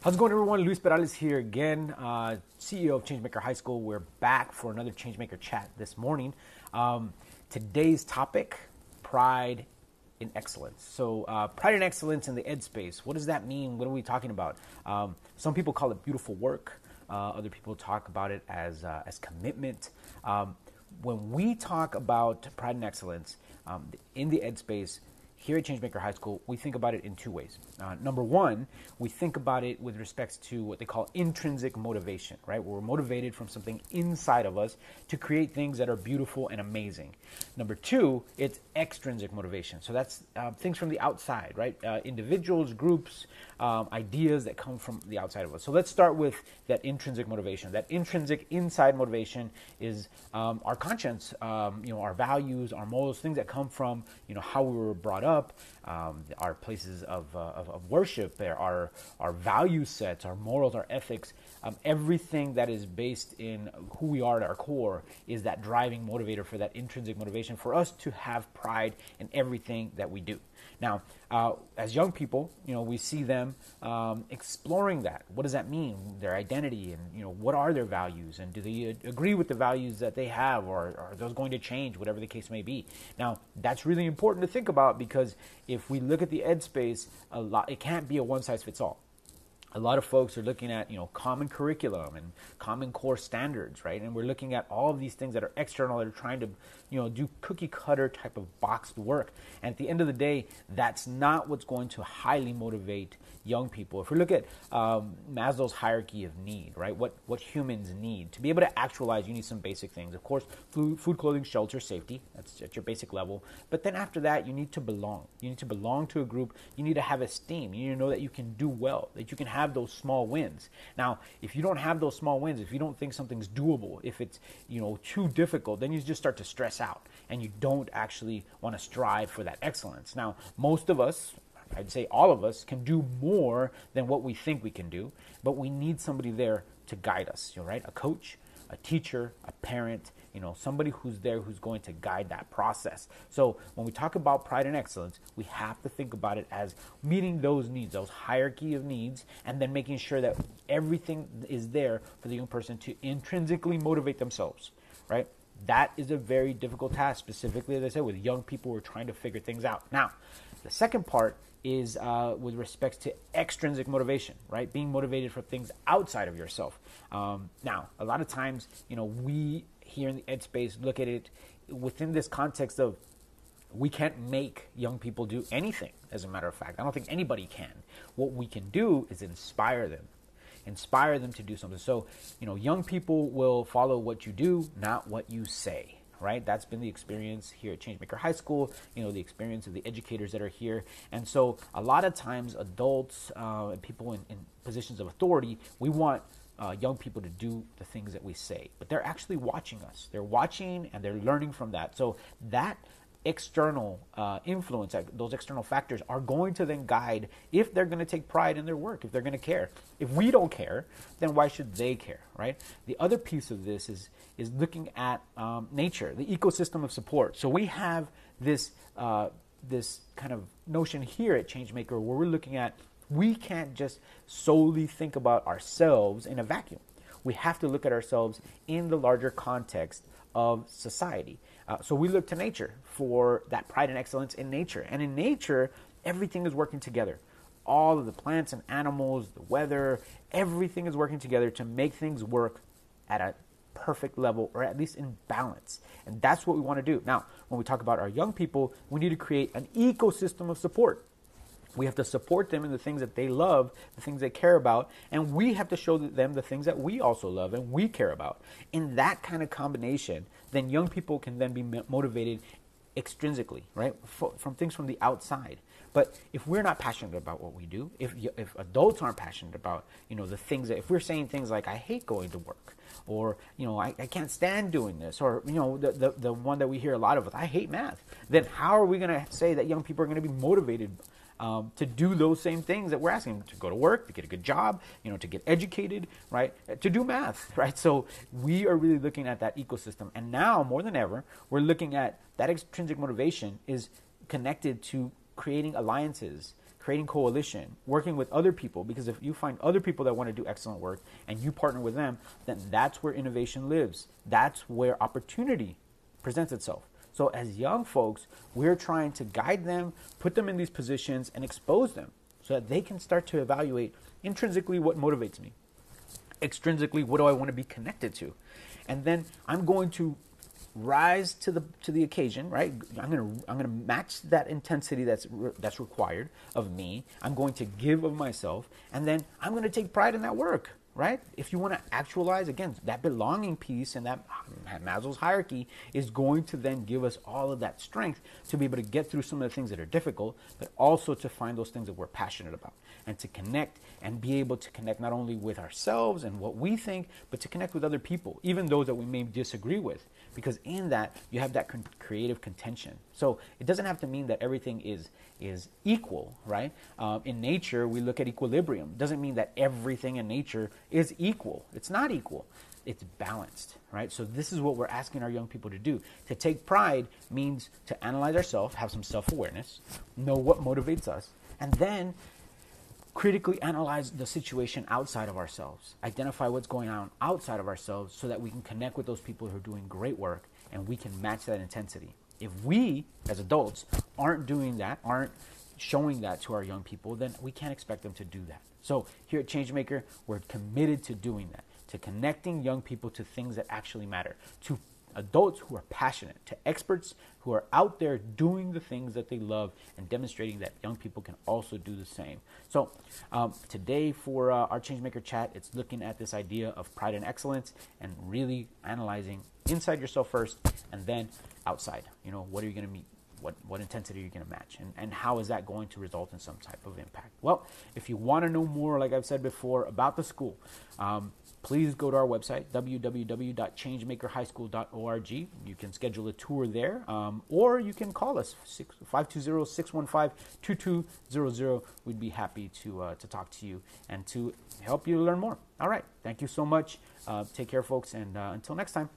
How's it going, everyone? Luis Perales here again, uh, CEO of Changemaker High School. We're back for another Changemaker chat this morning. Um, today's topic pride in excellence. So, uh, pride in excellence in the ed space. What does that mean? What are we talking about? Um, some people call it beautiful work, uh, other people talk about it as, uh, as commitment. Um, when we talk about pride and excellence um, in the ed space, here at Changemaker High School, we think about it in two ways. Uh, number one, we think about it with respects to what they call intrinsic motivation, right? We're motivated from something inside of us to create things that are beautiful and amazing. Number two, it's extrinsic motivation. So that's uh, things from the outside, right? Uh, individuals, groups, um, ideas that come from the outside of us. So let's start with that intrinsic motivation. That intrinsic inside motivation is um, our conscience, um, you know, our values, our morals, things that come from, you know, how we were brought up, um, our places of, uh, of, of, worship, our, our value sets, our morals, our ethics, um, everything that is based in who we are at our core is that driving motivator for that intrinsic motivation for us to have pride in everything that we do. Now, uh, as young people, you know, we see them um, exploring that. What does that mean? Their identity, and you know, what are their values, and do they agree with the values that they have, or are those going to change, whatever the case may be? Now, that's really important to think about because if we look at the ed space, a lot, it can't be a one size fits all a lot of folks are looking at you know common curriculum and common core standards right? And we're looking at all of these things that are external that are trying to you know do cookie cutter type of boxed work. And at the end of the day that's not what's going to highly motivate young people. If we look at um, maslow's hierarchy of need right? What what humans need. To be able to actualize you need some basic things. Of course food, food clothing shelter safety. That's at your basic level. But then after that you need to belong. You need to belong to a group. You need to have esteem. You need to know that you can do well that you can have have those small wins. Now, if you don't have those small wins, if you don't think something's doable, if it's, you know, too difficult, then you just start to stress out and you don't actually want to strive for that excellence. Now, most of us, I'd say all of us can do more than what we think we can do, but we need somebody there to guide us, you know, right? A coach, a teacher, a parent, you know, somebody who's there who's going to guide that process. So when we talk about pride and excellence, we have to think about it as meeting those needs, those hierarchy of needs, and then making sure that everything is there for the young person to intrinsically motivate themselves, right? That is a very difficult task, specifically, as I said, with young people who are trying to figure things out. Now, the second part is uh, with respect to extrinsic motivation, right? Being motivated for things outside of yourself. Um, now, a lot of times, you know, we here in the ed space look at it within this context of we can't make young people do anything, as a matter of fact. I don't think anybody can. What we can do is inspire them, inspire them to do something. So, you know, young people will follow what you do, not what you say right? That's been the experience here at Changemaker High School, you know, the experience of the educators that are here. And so a lot of times adults uh, and people in, in, positions of authority, we want uh, young people to do the things that we say, but they're actually watching us. They're watching and they're learning from that. So that external uh, influence, those external factors are going to then guide if they're going to take pride in their work, if they're going to care. If we don't care, then why should they care, right? The other piece of this is is looking at um, nature, the ecosystem of support. So we have this uh, this kind of notion here at Changemaker where we're looking at we can't just solely think about ourselves in a vacuum. We have to look at ourselves in the larger context of society. Uh, so we look to nature for that pride and excellence in nature. And in nature, everything is working together. All of the plants and animals, the weather, everything is working together to make things work at a perfect level or at least in balance. And that's what we want to do. Now, when we talk about our young people, we need to create an ecosystem of support. We have to support them in the things that they love, the things they care about, and we have to show them the things that we also love and we care about. In that kind of combination, then young people can then be motivated extrinsically, right, from things from the outside. But if we're not passionate about what we do, if if adults aren't passionate about you know the things that if we're saying things like I hate going to work, or you know I, I can't stand doing this, or you know the, the the one that we hear a lot of with I hate math, then how are we going to say that young people are going to be motivated um, to do those same things that we're asking them to go to work, to get a good job, you know, to get educated, right? To do math, right? So we are really looking at that ecosystem. And now more than ever, we're looking at that extrinsic motivation is connected to creating alliances, creating coalition, working with other people, because if you find other people that want to do excellent work and you partner with them, then that's where innovation lives. That's where opportunity presents itself. So, as young folks, we're trying to guide them, put them in these positions, and expose them so that they can start to evaluate intrinsically what motivates me, extrinsically, what do I want to be connected to? And then I'm going to rise to the to the occasion, right? I'm gonna I'm gonna match that intensity that's re, that's required of me. I'm going to give of myself, and then I'm going to take pride in that work, right? If you want to actualize again that belonging piece and that Maslow's hierarchy is going to then give us all of that strength to be able to get through some of the things that are difficult, but also to find those things that we're passionate about and to connect and be able to connect not only with ourselves and what we think, but to connect with other people, even those that we may disagree with because in that you have that con- creative contention. So it doesn't have to mean that everything is is equal, right? Um, in nature, we look at equilibrium. It Doesn't mean that everything in nature is equal. It's not equal. It's balanced, right? So this is what we're asking our young people to do. To take pride means to analyze ourselves, have some self-awareness, know what motivates us, and then critically analyze the situation outside of ourselves, identify what's going on outside of ourselves so that we can connect with those people who are doing great work and we can match that intensity. If we, as adults, aren't doing that, aren't showing that to our young people, then we can't expect them to do that. So here at Changemaker, we're committed to doing that, to connecting young people to things that actually matter, to adults who are passionate, to experts who are out there doing the things that they love and demonstrating that young people can also do the same. So, um, today for uh, our Changemaker chat, it's looking at this idea of pride and excellence and really analyzing inside yourself first and then outside. You know, what are you going to meet? What, what intensity are you going to match? And, and how is that going to result in some type of impact? Well, if you want to know more, like I've said before, about the school, um, please go to our website, www.changemakerhighschool.org. You can schedule a tour there, um, or you can call us, 520 615 2200. We'd be happy to, uh, to talk to you and to help you learn more. All right. Thank you so much. Uh, take care, folks, and uh, until next time.